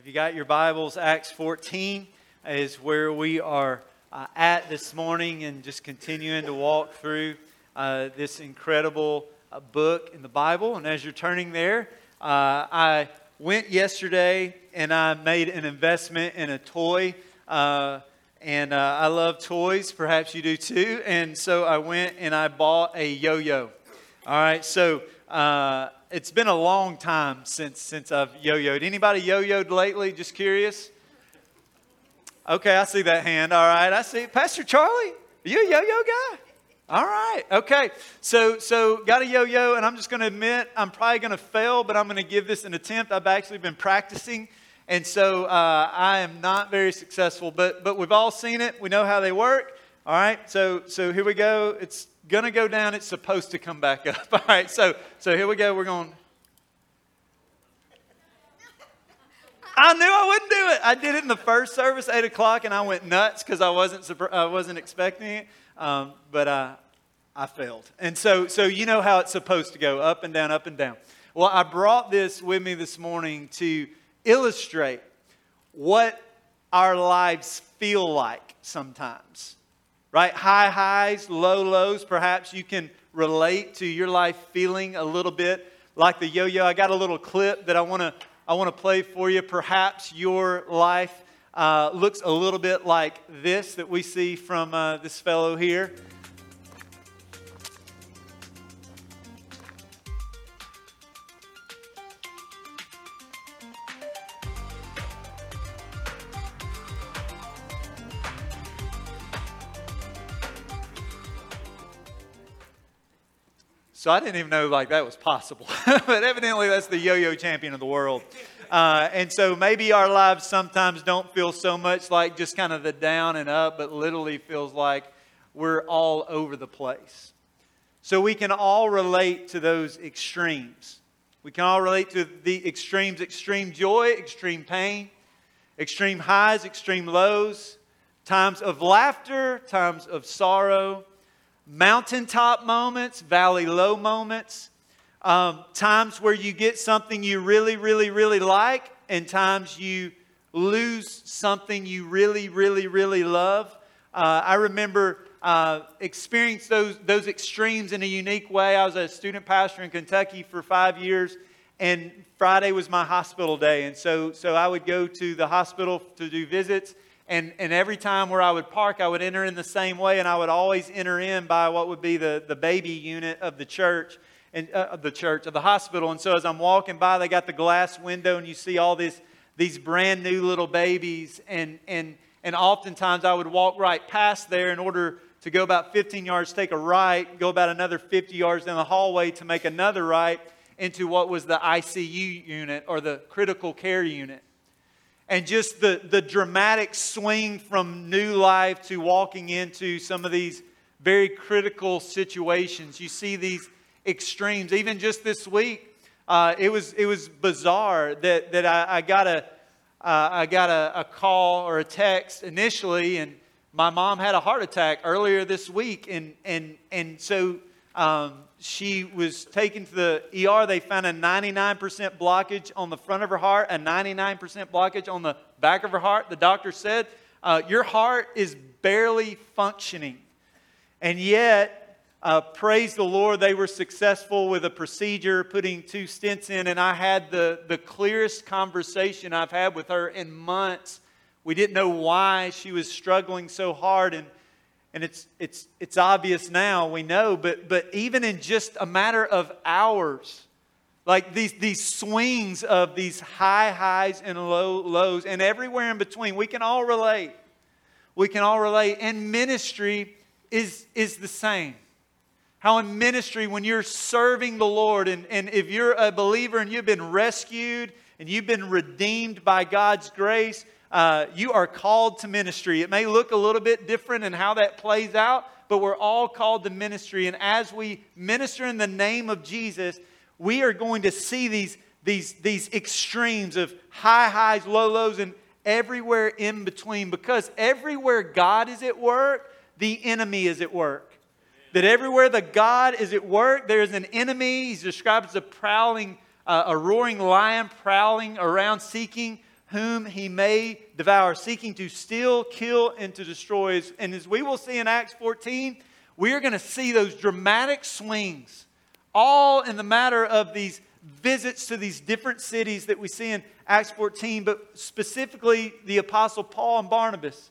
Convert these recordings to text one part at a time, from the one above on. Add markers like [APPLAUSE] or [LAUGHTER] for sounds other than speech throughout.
if you got your Bibles, Acts 14 is where we are uh, at this morning and just continuing to walk through uh, this incredible uh, book in the Bible. And as you're turning there, uh, I went yesterday and I made an investment in a toy. Uh, and uh, I love toys, perhaps you do too. And so I went and I bought a yo yo. All right, so it's been a long time since since I've yo-yoed. Anybody yo-yoed lately? Just curious. Okay, I see that hand. All right, I see Pastor Charlie. Are you a yo-yo guy? All right. Okay. So so got a yo-yo, and I'm just going to admit I'm probably going to fail, but I'm going to give this an attempt. I've actually been practicing, and so uh, I am not very successful. But but we've all seen it. We know how they work. All right. So so here we go. It's going to go down, it's supposed to come back up. [LAUGHS] All right, so, so here we go. We're going. I knew I wouldn't do it. I did it in the first service, 8 o'clock, and I went nuts because I wasn't, I wasn't expecting it. Um, but I, I failed. And so, so you know how it's supposed to go up and down, up and down. Well, I brought this with me this morning to illustrate what our lives feel like sometimes right? High highs, low lows. Perhaps you can relate to your life feeling a little bit like the yo yo. I got a little clip that I want to I want to play for you. Perhaps your life uh, looks a little bit like this that we see from uh, this fellow here. So I didn't even know like that was possible. [LAUGHS] but evidently that's the yo-yo champion of the world. Uh, and so maybe our lives sometimes don't feel so much like just kind of the down and up, but literally feels like we're all over the place. So we can all relate to those extremes. We can all relate to the extremes extreme joy, extreme pain, extreme highs, extreme lows, times of laughter, times of sorrow, mountaintop moments, valley low moments, um, times where you get something you really, really, really like, and times you lose something you really, really, really love. Uh, I remember uh, experienced those, those extremes in a unique way. I was a student pastor in Kentucky for five years, and Friday was my hospital day. And so, so I would go to the hospital to do visits and, and every time where I would park, I would enter in the same way, and I would always enter in by what would be the, the baby unit of the church, and uh, of the church, of the hospital. And so as I'm walking by, they got the glass window, and you see all these, these brand new little babies. And, and, and oftentimes I would walk right past there in order to go about 15 yards, take a right, go about another 50 yards down the hallway to make another right into what was the ICU unit or the critical care unit and just the, the dramatic swing from new life to walking into some of these very critical situations. You see these extremes. Even just this week, uh, it, was, it was bizarre that, that I, I got, a, uh, I got a, a call or a text initially, and my mom had a heart attack earlier this week. And, and, and so um, she was taken to the ER. They found a 99% blockage on the front of her heart, a 99% blockage on the back of her heart. The doctor said, uh, Your heart is barely functioning. And yet, uh, praise the Lord, they were successful with a procedure, putting two stents in. And I had the, the clearest conversation I've had with her in months. We didn't know why she was struggling so hard. And and it's, it's, it's obvious now, we know, but, but even in just a matter of hours, like these, these swings of these high highs and low lows, and everywhere in between, we can all relate. We can all relate. And ministry is, is the same. How in ministry, when you're serving the Lord, and, and if you're a believer and you've been rescued and you've been redeemed by God's grace, uh, you are called to ministry. It may look a little bit different in how that plays out, but we're all called to ministry. And as we minister in the name of Jesus, we are going to see these, these, these extremes of high highs, low lows, and everywhere in between. Because everywhere God is at work, the enemy is at work. That everywhere the God is at work, there is an enemy. He's described as a prowling, uh, a roaring lion prowling around seeking whom he may devour, seeking to steal, kill, and to destroy. And as we will see in Acts 14, we are going to see those dramatic swings, all in the matter of these visits to these different cities that we see in Acts 14, but specifically the Apostle Paul and Barnabas.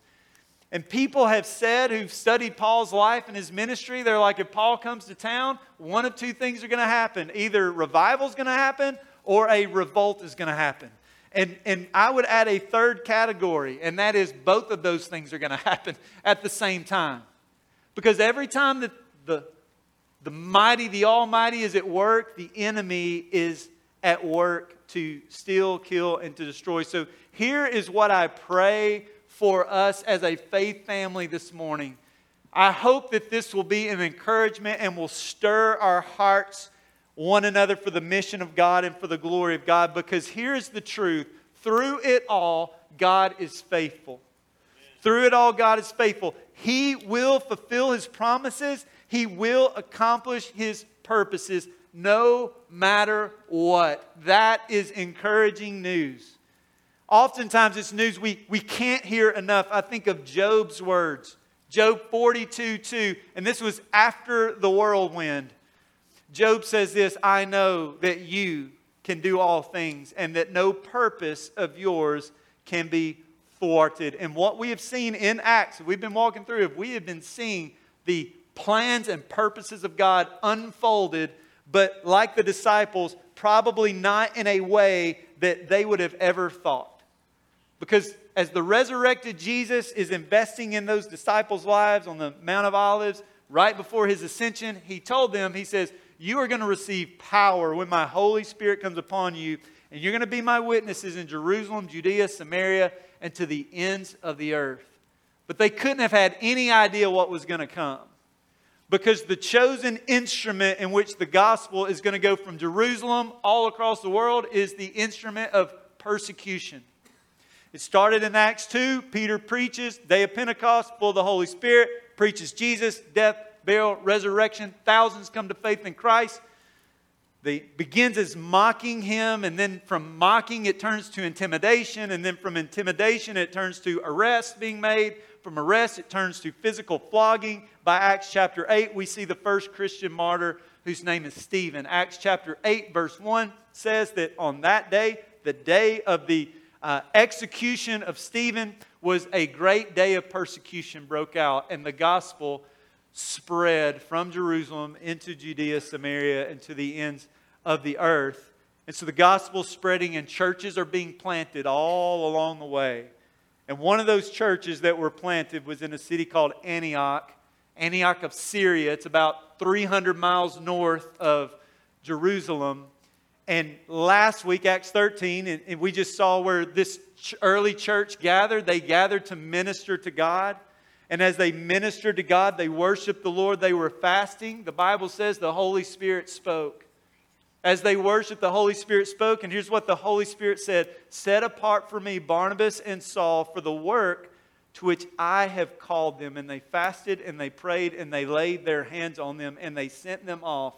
And people have said who've studied Paul's life and his ministry, they're like, if Paul comes to town, one of two things are going to happen. Either revival is going to happen or a revolt is going to happen. And, and I would add a third category, and that is both of those things are going [LAUGHS] to happen at the same time. Because every time that the, the mighty, the almighty is at work, the enemy is at work to steal, kill, and to destroy. So here is what I pray for us as a faith family this morning. I hope that this will be an encouragement and will stir our hearts one another for the mission of God and for the glory of God because here's the truth through it all, God is faithful. Through it all, God is faithful. He will fulfill His promises, He will accomplish His purposes no matter what. That is encouraging news. Oftentimes, it's news we, we can't hear enough. I think of Job's words, Job 42 2, and this was after the whirlwind. Job says this I know that you can do all things, and that no purpose of yours can be thwarted. And what we have seen in Acts, we've been walking through, if we have been seeing the plans and purposes of God unfolded, but like the disciples, probably not in a way that they would have ever thought. Because as the resurrected Jesus is investing in those disciples' lives on the Mount of Olives, right before his ascension, he told them, he says, You are going to receive power when my Holy Spirit comes upon you, and you're going to be my witnesses in Jerusalem, Judea, Samaria, and to the ends of the earth. But they couldn't have had any idea what was going to come. Because the chosen instrument in which the gospel is going to go from Jerusalem all across the world is the instrument of persecution. It started in Acts 2. Peter preaches, day of Pentecost, full of the Holy Spirit, preaches Jesus, death, burial, resurrection. Thousands come to faith in Christ. The begins as mocking him, and then from mocking it turns to intimidation, and then from intimidation it turns to arrest being made. From arrest it turns to physical flogging. By Acts chapter 8, we see the first Christian martyr whose name is Stephen. Acts chapter 8, verse 1 says that on that day, the day of the uh, execution of Stephen was a great day of persecution broke out, and the gospel spread from Jerusalem into Judea, Samaria, and to the ends of the earth. And so the gospel spreading, and churches are being planted all along the way. And one of those churches that were planted was in a city called Antioch, Antioch of Syria. It's about 300 miles north of Jerusalem. And last week, Acts 13, and, and we just saw where this early church gathered. They gathered to minister to God. And as they ministered to God, they worshiped the Lord. They were fasting. The Bible says the Holy Spirit spoke. As they worshiped, the Holy Spirit spoke. And here's what the Holy Spirit said Set apart for me Barnabas and Saul for the work to which I have called them. And they fasted and they prayed and they laid their hands on them and they sent them off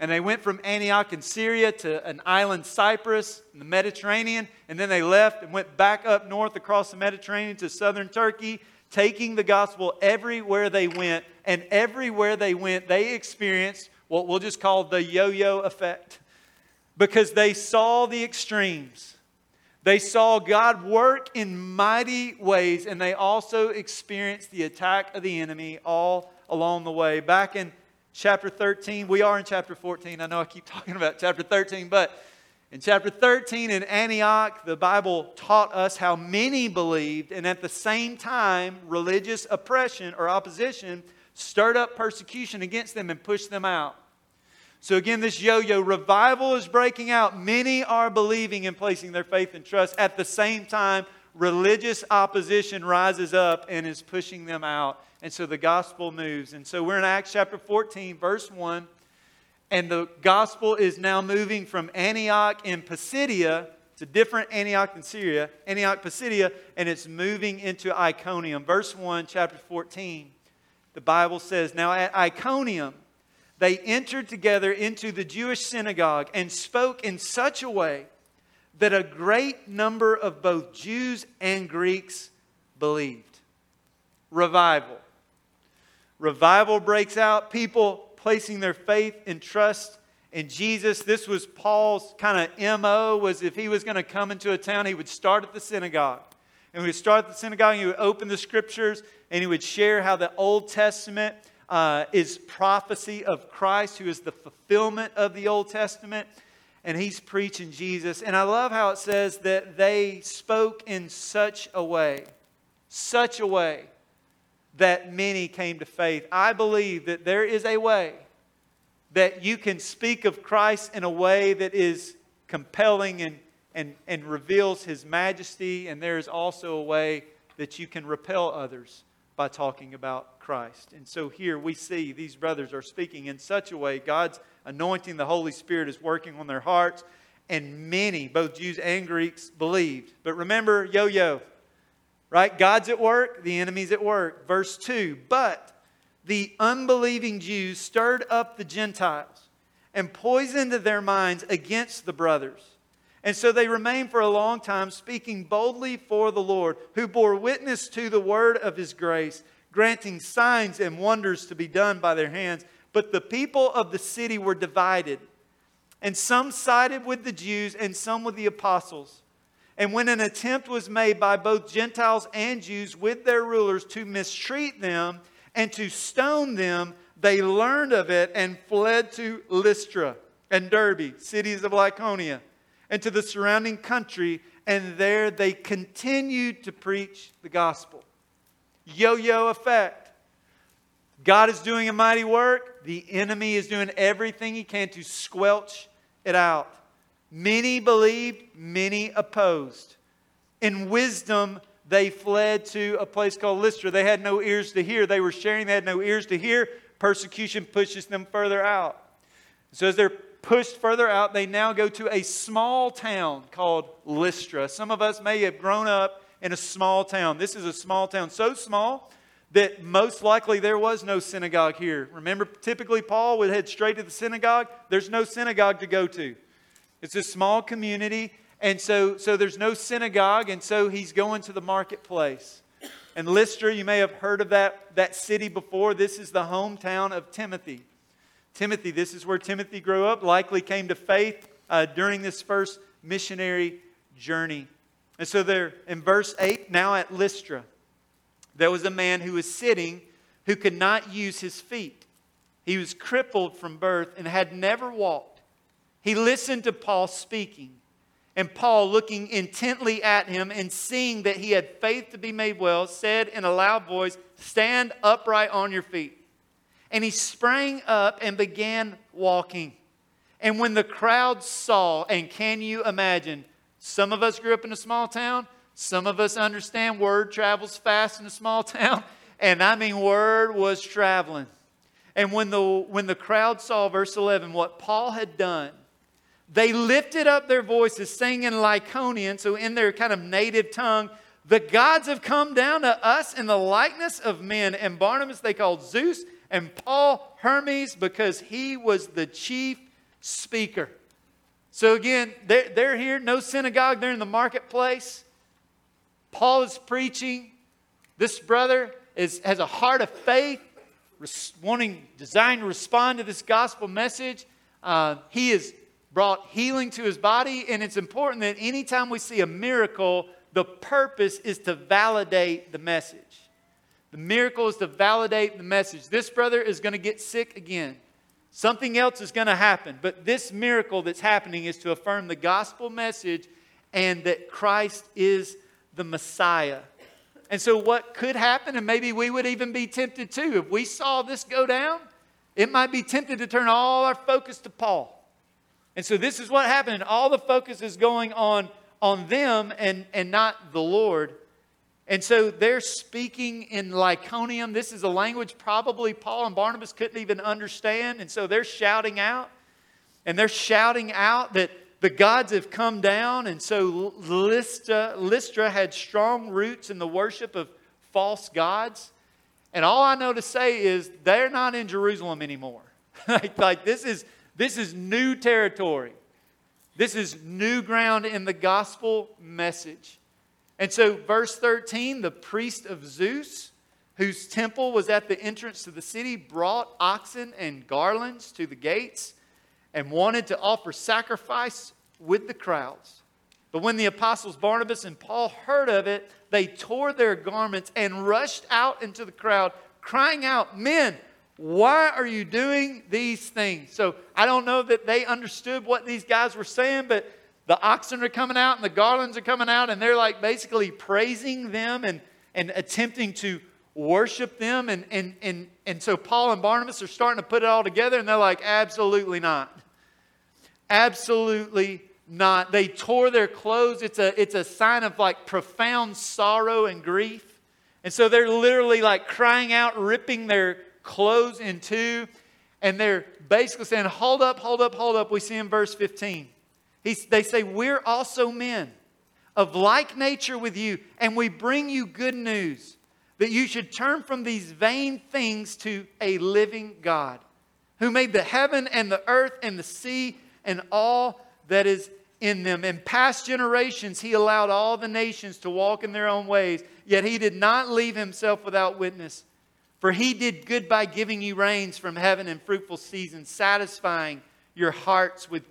and they went from Antioch in Syria to an island, Cyprus, in the Mediterranean. And then they left and went back up north across the Mediterranean to southern Turkey, taking the gospel everywhere they went. And everywhere they went, they experienced what we'll just call the yo yo effect because they saw the extremes. They saw God work in mighty ways, and they also experienced the attack of the enemy all along the way. Back in chapter 13. We are in chapter 14. I know I keep [LAUGHS] talking about chapter 13, but in chapter 13 in Antioch, the Bible taught us how many believed, and at the same time, religious oppression or opposition stirred up persecution against them and pushed them out. So, again, this yo yo revival is breaking out. Many are believing and placing their faith and trust. At the same time, religious opposition rises up and is pushing them out. And so the gospel moves. And so we're in Acts chapter 14, verse 1. And the gospel is now moving from Antioch in Pisidia. to different Antioch in Syria, Antioch, Pisidia, and it's moving into Iconium. Verse 1, chapter 14. The Bible says, Now at Iconium, they entered together into the Jewish synagogue and spoke in such a way that a great number of both Jews and Greeks believed. Revival. Revival breaks out, people placing their faith and trust in Jesus. This was Paul's kind of MO was if he was going to come into a town, he would start at the synagogue. And he would start at the synagogue, and he would open the scriptures, and he would share how the Old Testament uh, is prophecy of Christ, who is the fulfillment of the Old Testament. And he's preaching Jesus. And I love how it says that they spoke in such a way, such a way that many came to faith. I believe that there is a way that you can speak of Christ in a way that is compelling and, and, and reveals his majesty, and there is also a way that you can repel others by talking about Christ. And so here we see these brothers are speaking in such a way, God's anointing, the Holy Spirit is working on their hearts, and many, both Jews and Greeks, believed. But remember, yo yo, right? God's at work, the enemy's at work. Verse 2 But the unbelieving Jews stirred up the Gentiles and poisoned their minds against the brothers. And so they remained for a long time, speaking boldly for the Lord, who bore witness to the word of his grace, granting signs and wonders to be done by their hands. But the people of the city were divided, and some sided with the Jews and some with the apostles. And when an attempt was made by both Gentiles and Jews with their rulers to mistreat them and to stone them, they learned of it and fled to Lystra and Derbe, cities of Lycaonia, and to the surrounding country, and there they continued to preach the gospel. Yo yo effect. God is doing a mighty work. The enemy is doing everything he can to squelch it out. Many believed, many opposed. In wisdom, they fled to a place called Lystra. They had no ears to hear. They were sharing, they had no ears to hear. Persecution pushes them further out. So, as they're pushed further out, they now go to a small town called Lystra. Some of us may have grown up in a small town. This is a small town, so small that most likely there was no synagogue here. Remember, typically Paul would head straight to the synagogue. There's no synagogue to go to. It's a small community, and so, so there's no synagogue, and so he's going to the marketplace. And Lystra, you may have heard of that, that city before. This is the hometown of Timothy. Timothy, this is where Timothy grew up, likely came to faith uh, during this first missionary journey. And so there, in verse 8, now at Lystra, there was a man who was sitting who could not use his feet. He was crippled from birth and had never walked. He listened to Paul speaking. And Paul, looking intently at him and seeing that he had faith to be made well, said in a loud voice, Stand upright on your feet. And he sprang up and began walking. And when the crowd saw, and can you imagine, some of us grew up in a small town, some of us understand word travels fast in a small [LAUGHS] town, and I mean, word was traveling. And when the, when the crowd saw, verse 11, what Paul had done, they lifted up their voices, saying in Lycaonian, so in their kind of native tongue, the gods have come down to us in the likeness of men. And Barnabas they called Zeus, and Paul Hermes, because he was the chief speaker. So again, they're, they're here, no synagogue, they're in the marketplace. Paul is preaching. This brother is, has a heart of faith, wanting, designed to respond to this gospel message. Uh, he is brought healing to his body. And it's important that anytime we see a miracle, the purpose is to validate the message. The miracle is to validate the message. This brother is going to get sick again. Something else is going to happen. But this miracle that's happening is to affirm the gospel message and that Christ is the Messiah. And so, what could happen, and maybe we would even be tempted too, if we saw this go down, it might be tempted to turn all our focus to Paul. And so this is what happened. All the focus is going on, on them and, and not the Lord. And so they're speaking in Lycaonian. This is a language probably Paul and Barnabas couldn't even understand. And so they're shouting out. And they're shouting out that the gods have come down. And so Lystra, Lystra had strong roots in the worship of false gods. And all I know to say is they're not in Jerusalem anymore. [LAUGHS] like, like this is this is new territory. This is new ground in the gospel message. And so, verse 13 the priest of Zeus, whose temple was at the entrance to the city, brought oxen and garlands to the gates and wanted to offer sacrifice with the crowds. But when the apostles Barnabas and Paul heard of it, they tore their garments and rushed out into the crowd, crying out, Men, why are you doing these things? So I don't know that they understood what these guys were saying, but the oxen are coming out and the garlands are coming out, and they're like basically praising them and, and attempting to worship them. And, and, and, and so Paul and Barnabas are starting to put it all together, and they're like, absolutely not. Absolutely not. They tore their clothes. It's a, it's a sign of like profound sorrow and grief. And so they're literally like crying out, ripping their clothes in two, and they're basically saying, Hold up, hold up, hold up. We see in verse 15. He's, they say, We're also men of like nature with you, and we bring you good news that you should turn from these vain things to a living God who made the heaven and the earth and the sea and all that is in them. In past generations, he allowed all the nations to walk in their own ways, yet he did not leave himself without witness. For he did good by giving you rains from heaven and fruitful seasons, satisfying your hearts with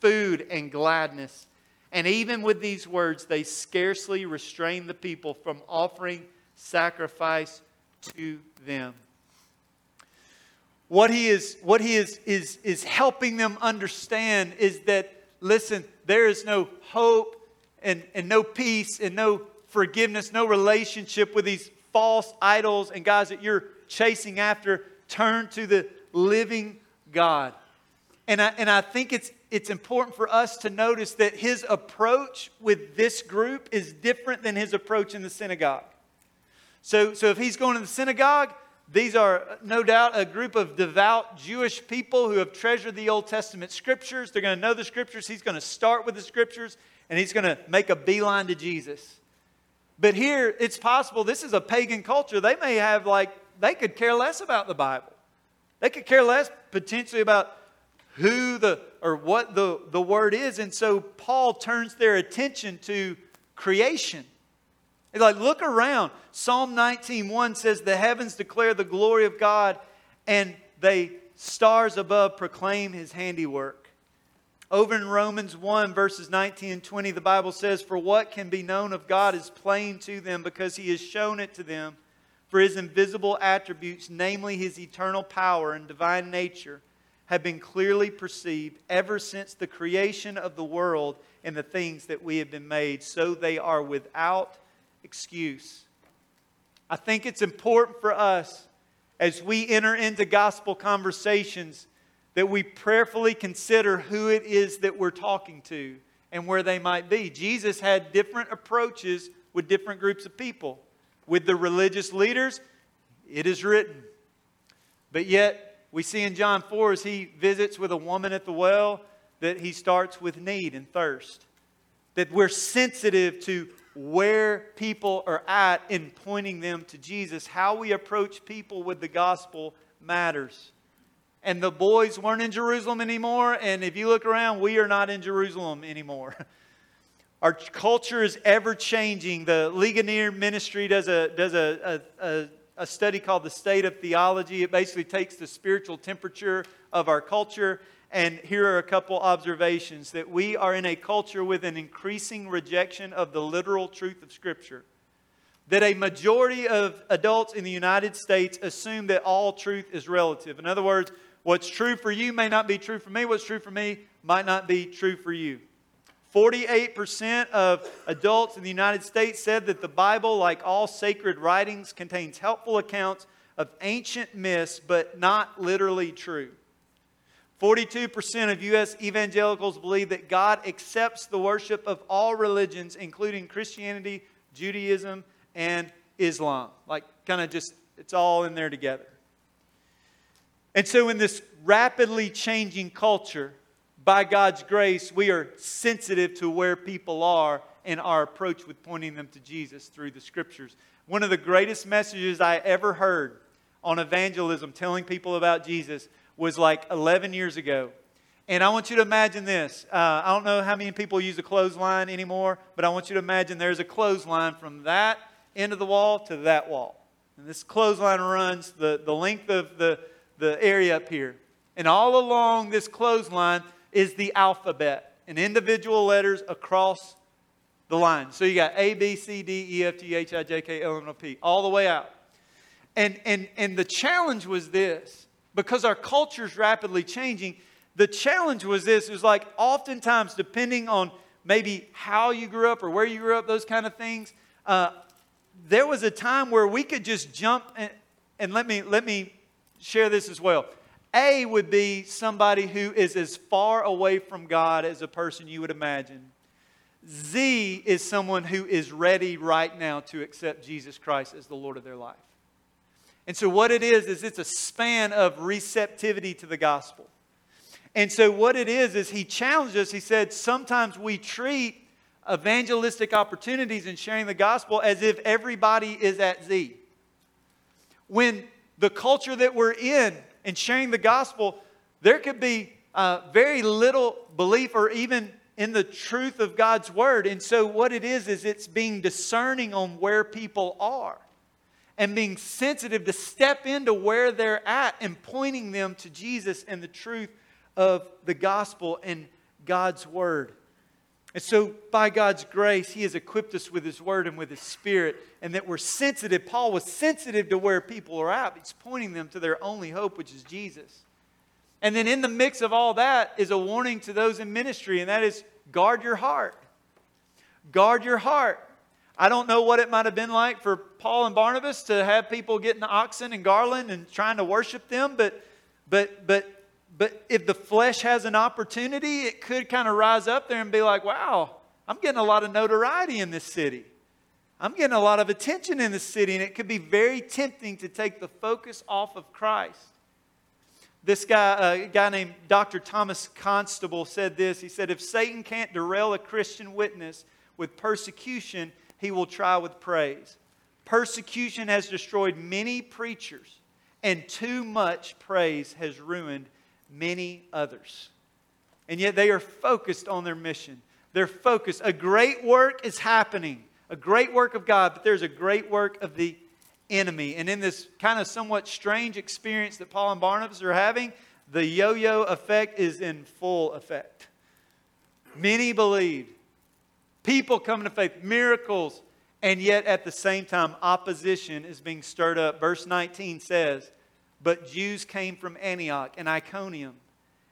food and gladness. And even with these words, they scarcely restrained the people from offering sacrifice to them. What he is, what he is, is, is helping them understand is that, listen, there is no hope and, and no peace and no forgiveness, no relationship with these false idols and guys that you're chasing after, turn to the living God. And I, and I think it's, it's important for us to notice that his approach with this group is different than his approach in the synagogue. So, so if he's going to the synagogue, these are no doubt a group of devout Jewish people who have treasured the Old Testament scriptures. They're going to know the scriptures. He's going to start with the scriptures and he's going to make a beeline to Jesus. But here, it's possible this is a pagan culture. They may have, like, they could care less about the Bible. They could care less potentially about who the or what the, the word is. And so Paul turns their attention to creation. Like, look around. Psalm 19:1 says, The heavens declare the glory of God, and the stars above proclaim his handiwork. Over in Romans 1, verses 19 and 20, the Bible says, For what can be known of God is plain to them because he has shown it to them. For his invisible attributes, namely his eternal power and divine nature, have been clearly perceived ever since the creation of the world and the things that we have been made, so they are without excuse. I think it's important for us as we enter into gospel conversations that we prayerfully consider who it is that we're talking to and where they might be. Jesus had different approaches with different groups of people. With the religious leaders, it is written. But yet, we see in John 4 as he visits with a woman at the well that he starts with need and thirst. That we're sensitive to where people are at in pointing them to Jesus. How we approach people with the gospel matters and the boys weren't in Jerusalem anymore. And if you look around, we are not in Jerusalem anymore. [LAUGHS] Our culture is ever changing. The Ligonier Ministry does a, does a, a, a, study called The State of Theology. It basically takes the spiritual temperature of our culture. And here are a couple observations that we are in a culture with an increasing rejection of the literal truth of Scripture. That a majority of adults in the United States assume that all truth is relative. In other words, What's true for you may not be true for me. What's true for me might not be true for you. 48% of adults in the United States said that the Bible, like all sacred writings, contains helpful accounts of ancient myths, but not literally true. 42% of U.S. evangelicals believe that God accepts the worship of all religions, including Christianity, Judaism, and Islam. Like, kind of just, it's all in there together. And so, in this rapidly changing culture, by God's grace, we are sensitive to where people are in our approach with pointing them to Jesus through the scriptures. One of the greatest messages I ever heard on evangelism, telling people about Jesus, was like 11 years ago. And I want you to imagine this. Uh, I don't know how many people use a clothesline anymore, but I want you to imagine there's a clothesline from that end of the wall to that wall. And this clothesline runs the, the length of the, the area up here. And all along this clothesline is the alphabet and individual letters across the line. So you got A, B, C, D, E, F, G, H, I, J, K, L, M, N, O, P, all the way out. And, and, and the challenge was this because our culture is rapidly changing, the challenge was this it was like oftentimes, depending on maybe how you grew up or where you grew up, those kind of things, uh, there was a time where we could just jump and, and let me let me share this as well. A would be somebody who is as far away from God as a person you would imagine. Z is someone who is ready right now to accept Jesus Christ as the Lord of their life. And so, what it is, is it's a span of receptivity to the gospel. And so, what it is, is he challenged us. He said, sometimes we treat evangelistic opportunities and sharing the gospel as if everybody is at Z. When the culture that we're in and sharing the gospel, there could be uh, very little belief or even in the truth of God's word. And so, what it is, is it's being discerning on where people are and being sensitive to step into where they're at and pointing them to Jesus and the truth of the gospel and God's word. And so, by God's grace, He has equipped us with His Word and with His Spirit, and that we're sensitive. Paul was sensitive to where people are at. He's pointing them to their only hope, which is Jesus. And then, in the mix of all that, is a warning to those in ministry, and that is guard your heart. Guard your heart. I don't know what it might have been like for Paul and Barnabas to have people getting oxen and garland and trying to worship them, but, but, but, but if the flesh has an opportunity, it could kind of rise up there and be like, wow, I'm getting a lot of notoriety in this city. I'm getting a lot of attention in this city, and it could be very tempting to take the focus off of Christ. This guy, a guy named Dr. Thomas Constable, said this. He said, If Satan can't derail a Christian witness with persecution, he will try with praise. Persecution has destroyed many preachers, and too much praise has ruined many others. And yet they are focused on their mission. They're focused. A great work is happening, a great work of God, but there's a great work of the enemy. And in this kind of somewhat strange experience that Paul and Barnabas are having, the yo yo effect is in full effect. Many believed, people coming to faith, miracles, and yet at the same time, opposition is being stirred up. Verse 19 says, But Jews came from Antioch and Iconium,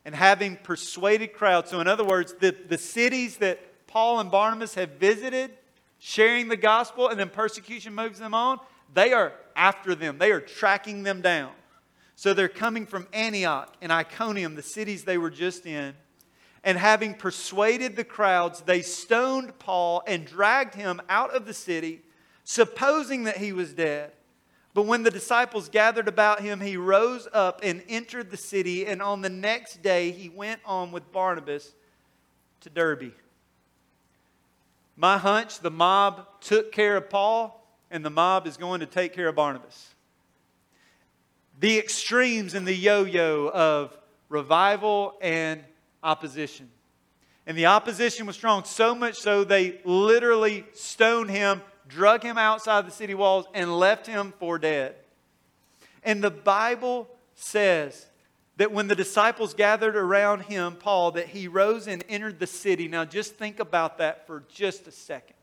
and having persuaded crowds. So, in other words, the, the cities that Paul and Barnabas have visited, sharing the gospel, and then persecution moves them on, they are after them, they are tracking them down. So they're coming from Antioch and Iconium, the cities they were just in. And having persuaded the crowds, they stoned Paul and dragged him out of the city, supposing that he was dead. But when the disciples gathered about him, he rose up and entered the city. And on the next day, he went on with Barnabas to Derbe. My hunch the mob took care of Paul and the mob is going to take care of Barnabas. The extremes in the yo yo of revival and opposition. And the opposition was strong, so much so they literally stoned him, drug him outside the city walls, and left him for dead. And the Bible says that when the disciples gathered around him, Paul, that he rose and entered the city. Now just think about that for just a second.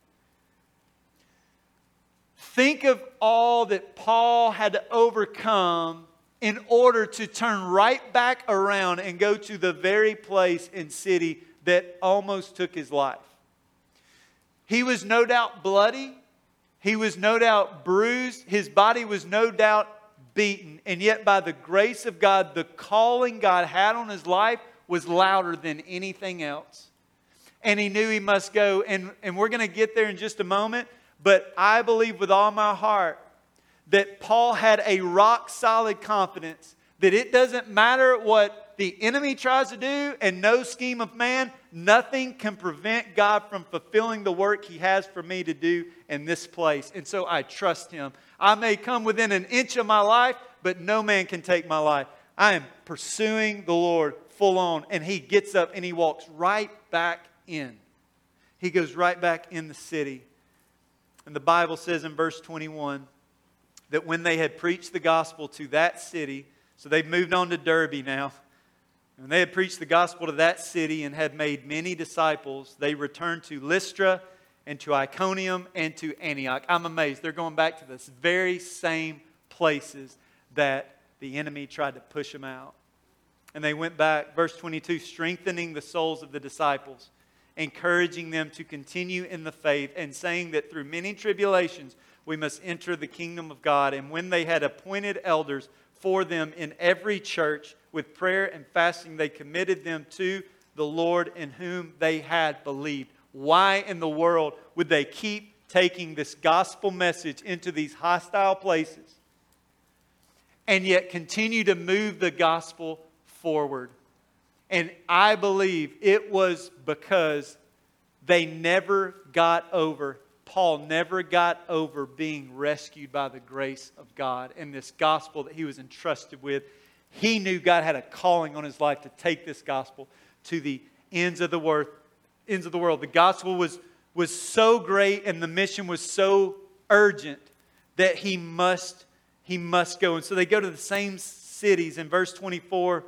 Think of all that Paul had to overcome in order to turn right back around and go to the very place and city that almost took his life. He was no doubt bloody. He was no doubt bruised. His body was no doubt beaten. And yet, by the grace of God, the calling God had on his life was louder than anything else. And he knew he must go. And, and we're going to get there in just a moment. But I believe with all my heart that Paul had a rock solid confidence that it doesn't matter what the enemy tries to do and no scheme of man, nothing can prevent God from fulfilling the work he has for me to do in this place. And so I trust him. I may come within an inch of my life, but no man can take my life. I am pursuing the Lord full on. And he gets up and he walks right back in. He goes right back in the city. And the Bible says in verse 21 that when they had preached the gospel to that city, so they've moved on to Derbe now. When they had preached the gospel to that city and had made many disciples, they returned to Lystra and to Iconium and to Antioch. I'm amazed. They're going back to the very same places that the enemy tried to push them out. And they went back, verse 22, strengthening the souls of the disciples, encouraging them to continue in the faith, and saying that through many tribulations we must enter the kingdom of God. And when they had appointed elders for them in every church, with prayer and fasting, they committed them to the Lord in whom they had believed. Why in the world would they keep taking this gospel message into these hostile places and yet continue to move the gospel forward? And I believe it was because they never got over, Paul never got over being rescued by the grace of God and this gospel that he was entrusted with he knew God had a calling on his life to take this gospel to the ends of the world. Ends of the world. The gospel was, was so great and the mission was so urgent that he must, he must go. And so they go to the same cities. In verse 24,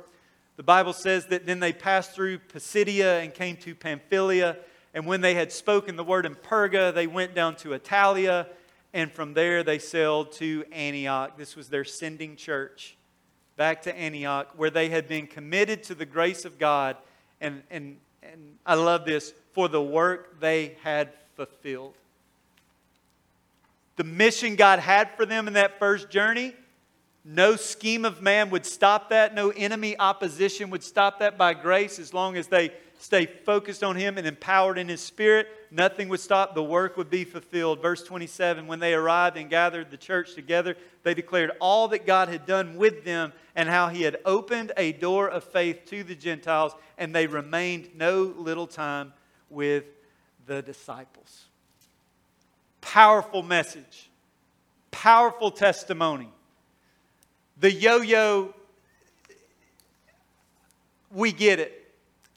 the Bible says that then they passed through Pisidia and came to Pamphylia. And when they had spoken the word in Perga, they went down to Attalia. And from there they sailed to Antioch. This was their sending church back to Antioch, where they had been committed to the grace of God. And, and, and I love this for the work they had fulfilled. The mission God had for them in that first journey, no scheme of man would stop that. No enemy opposition would stop that by grace as long as they stay focused on Him and empowered in His Spirit, nothing would stop. The work would be fulfilled. Verse 27 When they arrived and gathered the church together, they declared all that God had done with them and how He had opened a door of faith to the Gentiles, and they remained no little time with the disciples. Powerful message, powerful testimony. The yo yo, we get it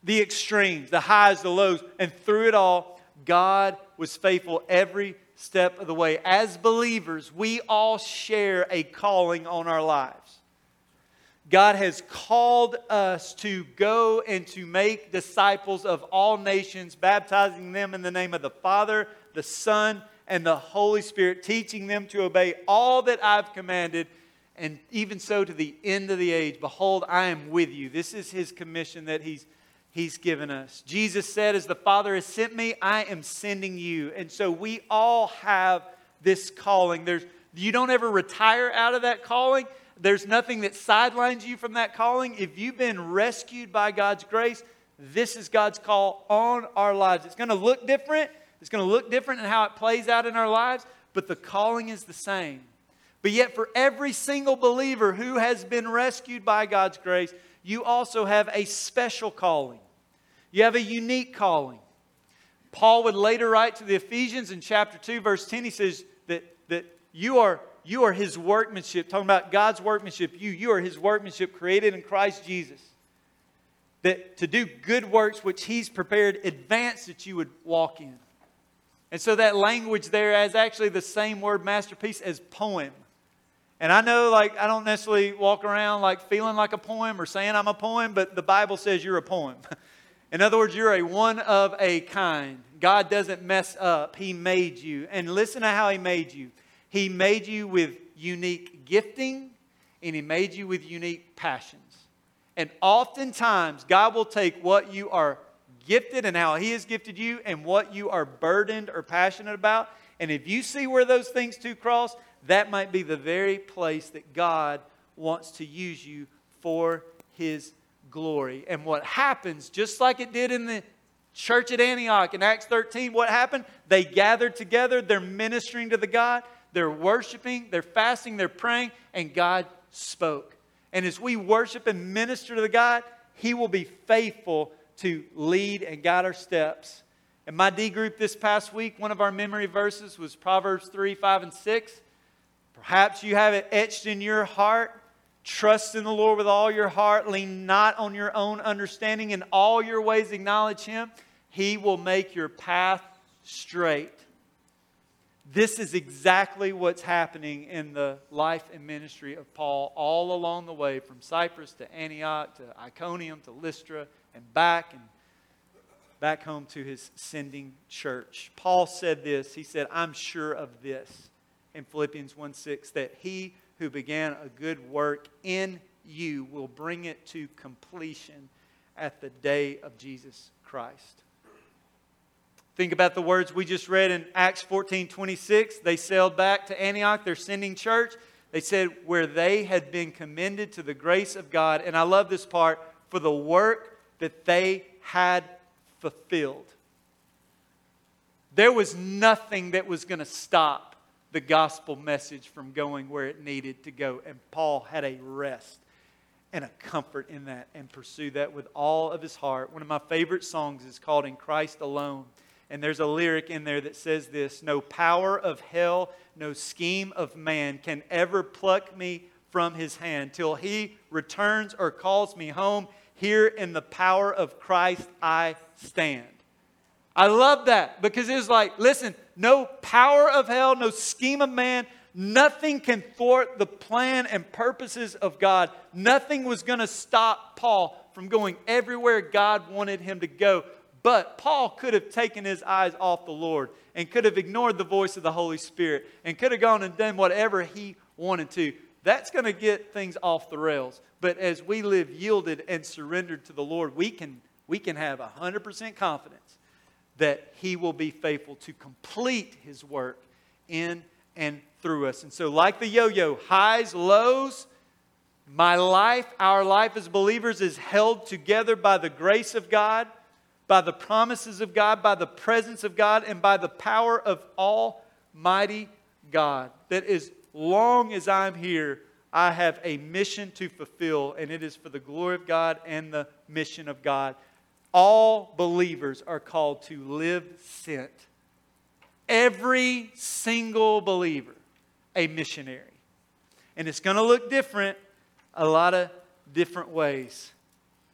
the extremes, the highs, the lows, and through it all, God was faithful every step of the way. As believers, we all share a calling on our lives. God has called us to go and to make disciples of all nations, baptizing them in the name of the Father, the Son, and the Holy Spirit, teaching them to obey all that I've commanded, and even so to the end of the age. Behold, I am with you. This is His commission that He's He's given us. Jesus said, As the Father has sent me, I am sending you. And so we all have this calling. There's, you don't ever retire out of that calling. There's nothing that sidelines you from that calling. If you've been rescued by God's grace, this is God's call on our lives. It's going to look different. It's going to look different in how it plays out in our lives, but the calling is the same. But yet, for every single believer who has been rescued by God's grace, you also have a special calling. You have a unique calling. Paul would later write to the Ephesians in chapter 2, verse 10, he says that, that you, are, you are his workmanship, talking about God's workmanship. You, you are his workmanship created in Christ Jesus. That to do good works which he's prepared advance that you would walk in. And so that language there is actually the same word masterpiece as poem. And I know, like, I don't necessarily walk around like feeling like a poem or saying I'm a poem, but the Bible says you're a poem. [LAUGHS] In other words, you're a one of a kind. God doesn't mess up. He made you. And listen to how He made you. He made you with unique gifting, and He made you with unique passions. And oftentimes, God will take what you are gifted and how He has gifted you and what you are burdened or passionate about. And if you see where those things two cross, that might be the very place that God wants to use you for His glory. And what happens, just like it did in the church at Antioch in Acts 13, what happened? They gathered together, they're ministering to the God, they're worshiping, they're fasting, they're praying, and God spoke. And as we worship and minister to the God, He will be faithful to lead and guide our steps. In my D group this past week, one of our memory verses was Proverbs 3, 5, and 6. Perhaps you have it etched in your heart. Trust in the Lord with all your heart. Lean not on your own understanding. In all your ways, acknowledge Him. He will make your path straight. This is exactly what's happening in the life and ministry of Paul all along the way from Cyprus to Antioch to Iconium to Lystra and back and back home to his sending church. Paul said this. He said, I'm sure of this in Philippians 1 6 that he who began a good work in you will bring it to completion at the day of Jesus Christ. Think about the words we just read in Acts 14 26. They sailed back to Antioch, their sending church. They said, where they had been commended to the grace of God. And I love this part for the work that they had fulfilled. There was nothing that was going to stop the gospel message from going where it needed to go. And Paul had a rest and a comfort in that and pursue that with all of his heart. One of my favorite songs is called In Christ Alone. And there's a lyric in there that says this No power of hell, no scheme of man can ever pluck me from his hand till he returns or calls me home. Here in the power of Christ I stand. I love that because it's like, listen, no power of hell, no scheme of man, nothing can thwart the plan and purposes of God. Nothing was going to stop Paul from going everywhere God wanted him to go but Paul could have taken his eyes off the Lord and could have ignored the voice of the Holy Spirit and could have gone and done whatever he wanted to. That's going to get things off the rails. But as we live yielded and surrendered to the Lord, we can, we can have 100% confidence that he will be faithful to complete his work in and through us. And so, like the yo yo, highs, lows, my life, our life as believers is held together by the grace of God by the promises of God, by the presence of God, and by the power of Almighty God. That as long as I'm here, I have a mission to fulfill, and it is for the glory of God and the mission of God. All believers are called to live sent. Every single believer, a missionary. And it's going to look different a lot of different ways.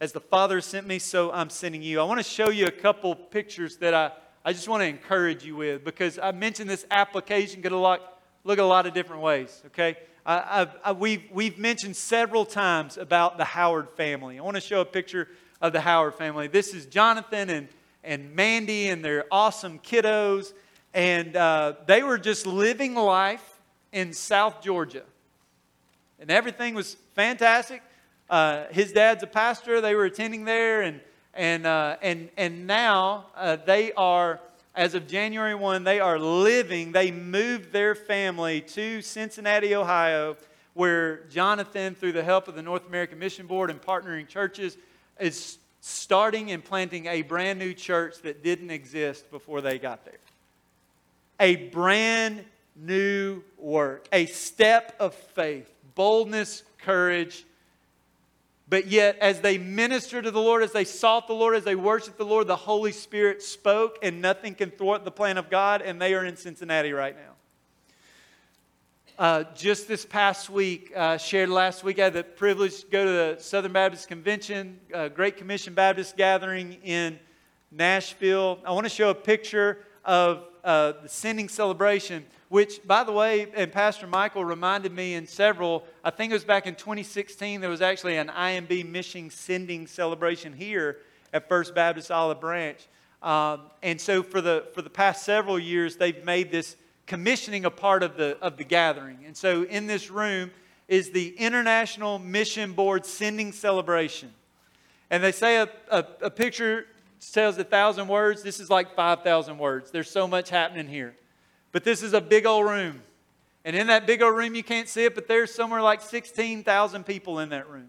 As the Father sent me, so I'm sending you. I want to show you a couple pictures that I, I just want to encourage you with because I mentioned this application could look, look a lot of different ways, okay? I, I, we've, we've mentioned several times about the Howard family. I want to show a picture of the Howard family. This is Jonathan and, and Mandy and their awesome kiddos. And uh, they were just living life in South Georgia. And everything was fantastic uh, his dad's a pastor. They were attending there, and and uh, and and now uh, they are. As of January 1, they are living, they moved their family to Cincinnati, Ohio, where Jonathan, through the help of the North American Mission Board and partnering churches, is starting and planting a brand new church that didn't exist before they got there. A brand new work, a step of faith, boldness, courage, but yet, as they ministered to the Lord, as they sought the Lord, as they worshiped the Lord, the Holy Spirit spoke, and nothing can thwart the plan of God, and they are in Cincinnati right now. Uh, just this past week, uh, shared last week, I had the privilege to go to the Southern Baptist Convention, uh, Great Commission Baptist gathering in Nashville. I want to show a picture of uh, the sending celebration which, by the way, and Pastor Michael reminded me in several, I think it was back in 2016, there was actually an IMB mission sending celebration here at First Baptist Olive Branch. Um, and so for the, for the past several years, they've made this commissioning a part of the, of the gathering. And so in this room is the International Mission Board Sending Celebration. And they say a, a, a picture tells a thousand words. This is like 5,000 words. There's so much happening here. But this is a big old room. And in that big old room, you can't see it, but there's somewhere like 16,000 people in that room.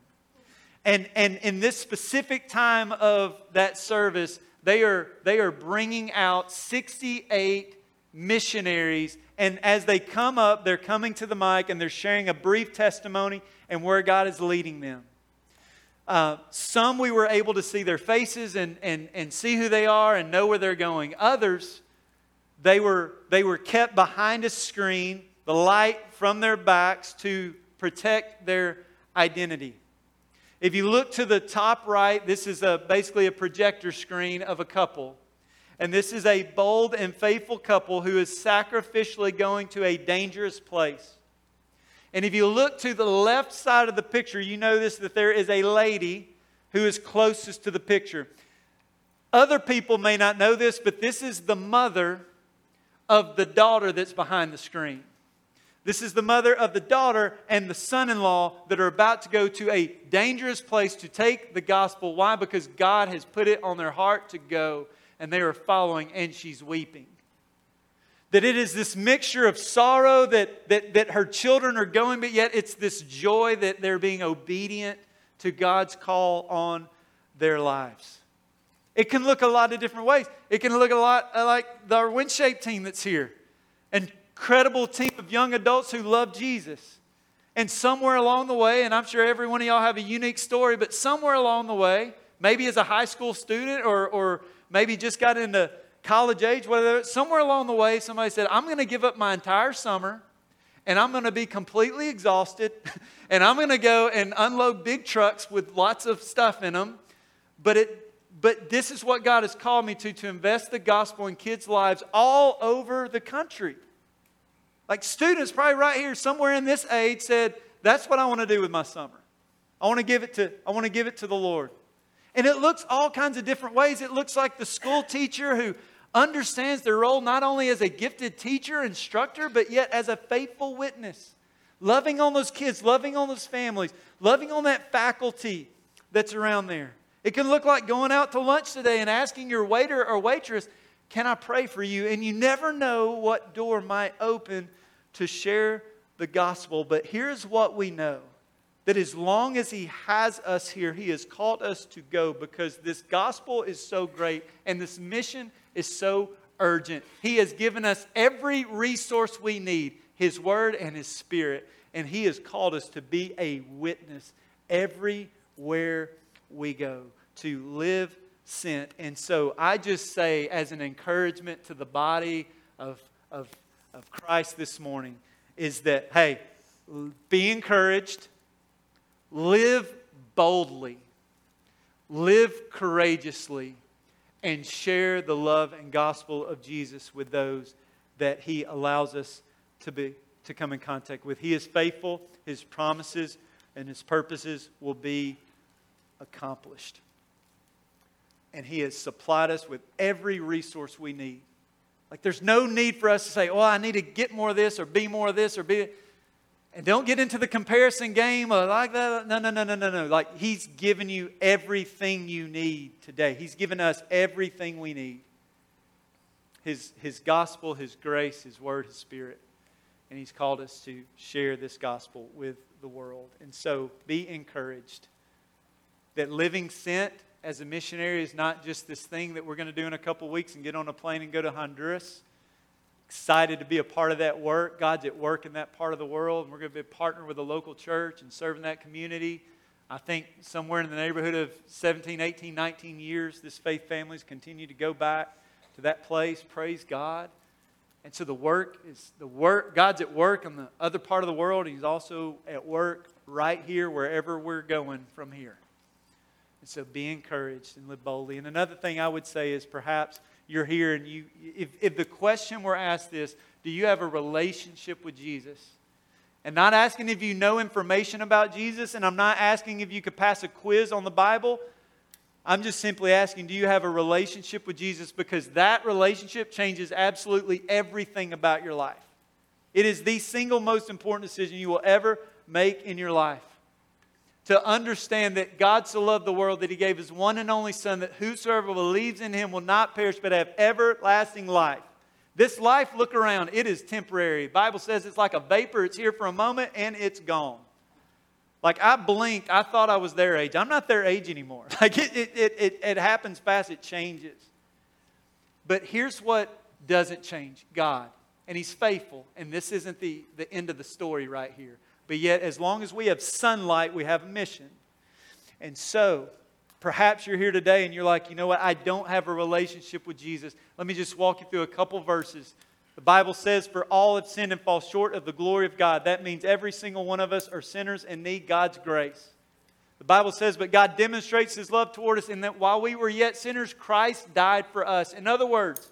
And, and in this specific time of that service, they are, they are bringing out 68 missionaries. And as they come up, they're coming to the mic and they're sharing a brief testimony and where God is leading them. Uh, some we were able to see their faces and, and, and see who they are and know where they're going. Others, they were, they were kept behind a screen, the light from their backs to protect their identity. If you look to the top right, this is a, basically a projector screen of a couple. And this is a bold and faithful couple who is sacrificially going to a dangerous place. And if you look to the left side of the picture, you notice that there is a lady who is closest to the picture. Other people may not know this, but this is the mother of the daughter that's behind the screen. This is the mother of the daughter and the son in law that are about to go to a dangerous place to take the gospel. Why? Because God has put it on their heart to go, and they are following, and she's weeping. That it is this mixture of sorrow that, that, that her children are going, but yet it's this joy that they're being obedient to God's call on their lives. It can look a lot of different ways. It can look a lot like our WinShape team that's here. Incredible team of young adults who love Jesus. And somewhere along the way, and I'm sure every one of y'all have a unique story, but somewhere along the way, maybe as a high school student or, or maybe just got into college age, whatever, somewhere along the way, somebody said, I'm going to give up my entire summer and I'm going to be completely exhausted [LAUGHS] and I'm going to go and unload big trucks with lots of stuff in them. But it but this is what God has called me to to invest the gospel in kids' lives all over the country. Like students, probably right here, somewhere in this age, said, That's what I want to do with my summer. I want to give it to, I want to give it to the Lord. And it looks all kinds of different ways. It looks like the school teacher who understands their role not only as a gifted teacher, instructor, but yet as a faithful witness. Loving on those kids, loving on those families, loving on that faculty that's around there. It can look like going out to lunch today and asking your waiter or waitress, Can I pray for you? And you never know what door might open to share the gospel. But here's what we know that as long as He has us here, He has called us to go because this gospel is so great and this mission is so urgent. He has given us every resource we need His Word and His Spirit. And He has called us to be a witness everywhere we go to live sent. And so I just say, as an encouragement to the body of, of, of Christ this morning, is that, hey, be encouraged, live boldly, live courageously, and share the love and gospel of Jesus with those that He allows us to be to come in contact with. He is faithful, His promises and His purposes will be accomplished. And He has supplied us with every resource we need. Like there's no need for us to say, oh, I need to get more of this or be more of this or be. And don't get into the comparison game of like that. No, no, no, no, no, no. Like He's given you everything you need today. He's given us everything we need. His, his gospel, His grace, His word, His spirit. And He's called us to share this gospel with the world. And so be encouraged that living sent as a missionary is not just this thing that we're going to do in a couple weeks and get on a plane and go to Honduras. Excited to be a part of that work. God's at work in that part of the world, and we're going to be a partner with a local church and serving that community. I think somewhere in the neighborhood of 17, 18, 19 years, this faith family's continued to go back to that place. Praise God. And so the work is the work, God's at work in the other part of the world. He's also at work right here, wherever we're going from here. And so be encouraged and live boldly. And another thing I would say is perhaps you're here and you, if, if the question were asked this, do you have a relationship with Jesus? And not asking if you know information about Jesus, and I'm not asking if you could pass a quiz on the Bible. I'm just simply asking, do you have a relationship with Jesus? Because that relationship changes absolutely everything about your life. It is the single most important decision you will ever make in your life to understand that God so loved the world that he gave his one and only Son, that whosoever believes in him will not perish but have everlasting life. This life, look around, it is temporary. The Bible says it's like a vapor, it's here for a moment and it's gone. Like I blinked, I thought I was their age. I'm not their age anymore. [LAUGHS] Like it, it, it, it, it happens fast, it changes. But here's what doesn't change God. And He's faithful. And this isn't the, the end of the story right here. But yet, as long as we have sunlight, we have a mission. And so, perhaps you're here today and you're like, you know what? I don't have a relationship with Jesus. Let me just walk you through a couple verses The Bible says, For all have sinned and fall short of the glory of God. That means every single one of us are sinners and need God's grace. The Bible says, But God demonstrates his love toward us in that while we were yet sinners, Christ died for us. In other words,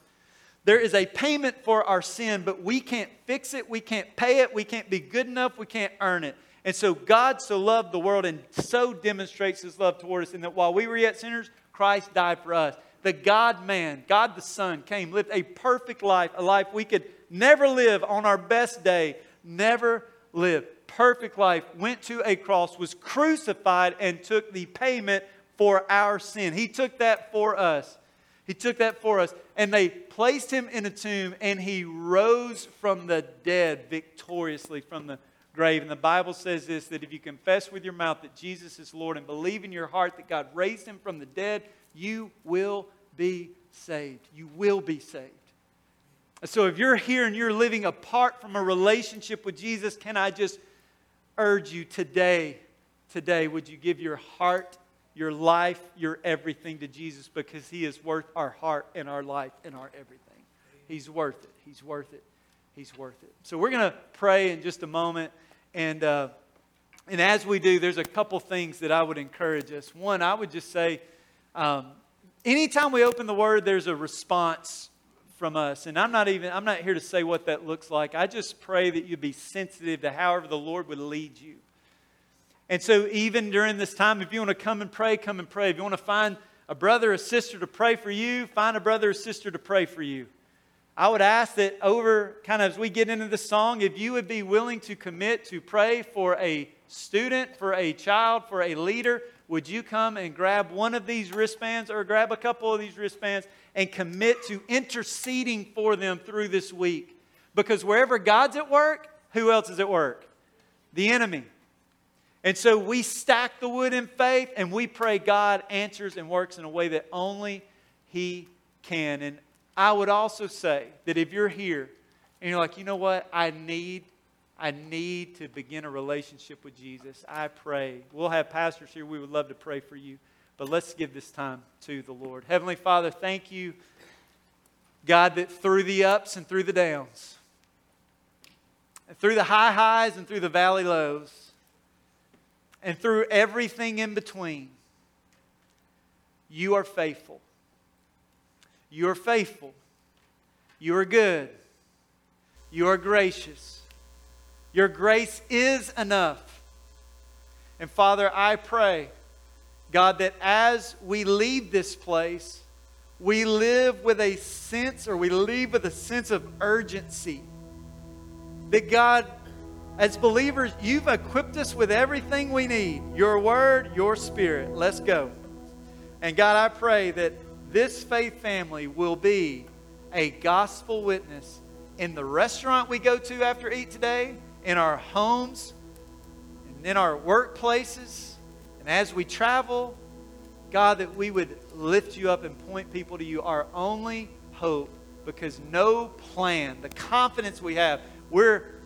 there is a payment for our sin, but we can't fix it, we can't pay it, we can't be good enough, we can't earn it. And so God so loved the world and so demonstrates his love toward us in that while we were yet sinners, Christ died for us the God man, God the Son, came, lived a perfect life, a life we could never live on our best day, never live. Perfect life, went to a cross, was crucified, and took the payment for our sin. He took that for us. He took that for us. And they placed him in a tomb, and he rose from the dead victoriously from the grave. And the Bible says this that if you confess with your mouth that Jesus is Lord and believe in your heart that God raised him from the dead, you will be saved. You will be saved. So if you're here and you're living apart from a relationship with Jesus, can I just urge you today, today, would you give your heart, your life, your everything to Jesus because he is worth our heart and our life and our everything. He's worth it. He's worth it. He's worth it. So we're going to pray in just a moment. And, uh, and as we do, there's a couple things that I would encourage us. One, I would just say, um, anytime we open the Word, there's a response from us. And I'm not even, I'm not here to say what that looks like. I just pray that you'd be sensitive to however the Lord would lead you. And so, even during this time, if you want to come and pray, come and pray. If you want to find a brother or sister to pray for you, find a brother or sister to pray for you. I would ask that over kind of as we get into the song, if you would be willing to commit to pray for a student, for a child, for a leader, would you come and grab one of these wristbands or grab a couple of these wristbands and commit to interceding for them through this week? Because wherever God's at work, who else is at work? The enemy. And so we stack the wood in faith and we pray God answers and works in a way that only He can. And I would also say that if you're here and you're like, you know what, I need I need to begin a relationship with Jesus. I pray. We'll have pastors here. We would love to pray for you. But let's give this time to the Lord. Heavenly Father, thank you, God, that through the ups and through the downs, and through the high highs and through the valley lows, and through everything in between, you are faithful. You are faithful. You are good. You are gracious. Your grace is enough. And Father, I pray, God, that as we leave this place, we live with a sense, or we leave with a sense of urgency. That God, as believers, you've equipped us with everything we need your word, your spirit. Let's go. And God, I pray that this faith family will be a gospel witness in the restaurant we go to after eat today in our homes, and in our workplaces, and as we travel, God, that we would lift you up and point people to you, our only hope, because no plan, the confidence we have, we're,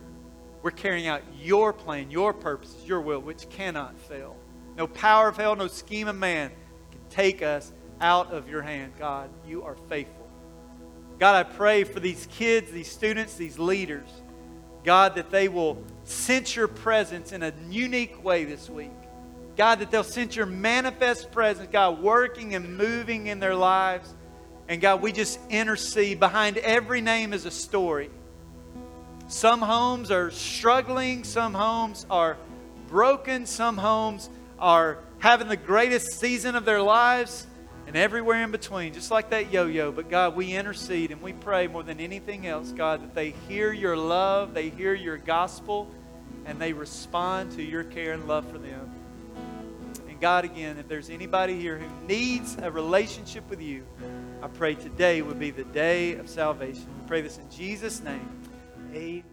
we're carrying out your plan, your purposes, your will, which cannot fail. No power of hell, no scheme of man can take us out of your hand. God, you are faithful. God, I pray for these kids, these students, these leaders. God, that they will sense your presence in a unique way this week. God, that they'll sense your manifest presence, God, working and moving in their lives. And God, we just intercede. Behind every name is a story. Some homes are struggling, some homes are broken, some homes are having the greatest season of their lives and everywhere in between, just like that yo yo. But God, we intercede and we pray more than anything else, God, that they hear your love, they hear your gospel, and they respond to your care and love for them. And God, again, if there's anybody here who needs a relationship with you, I pray today would be the day of salvation. We pray this in Jesus' name. Amen.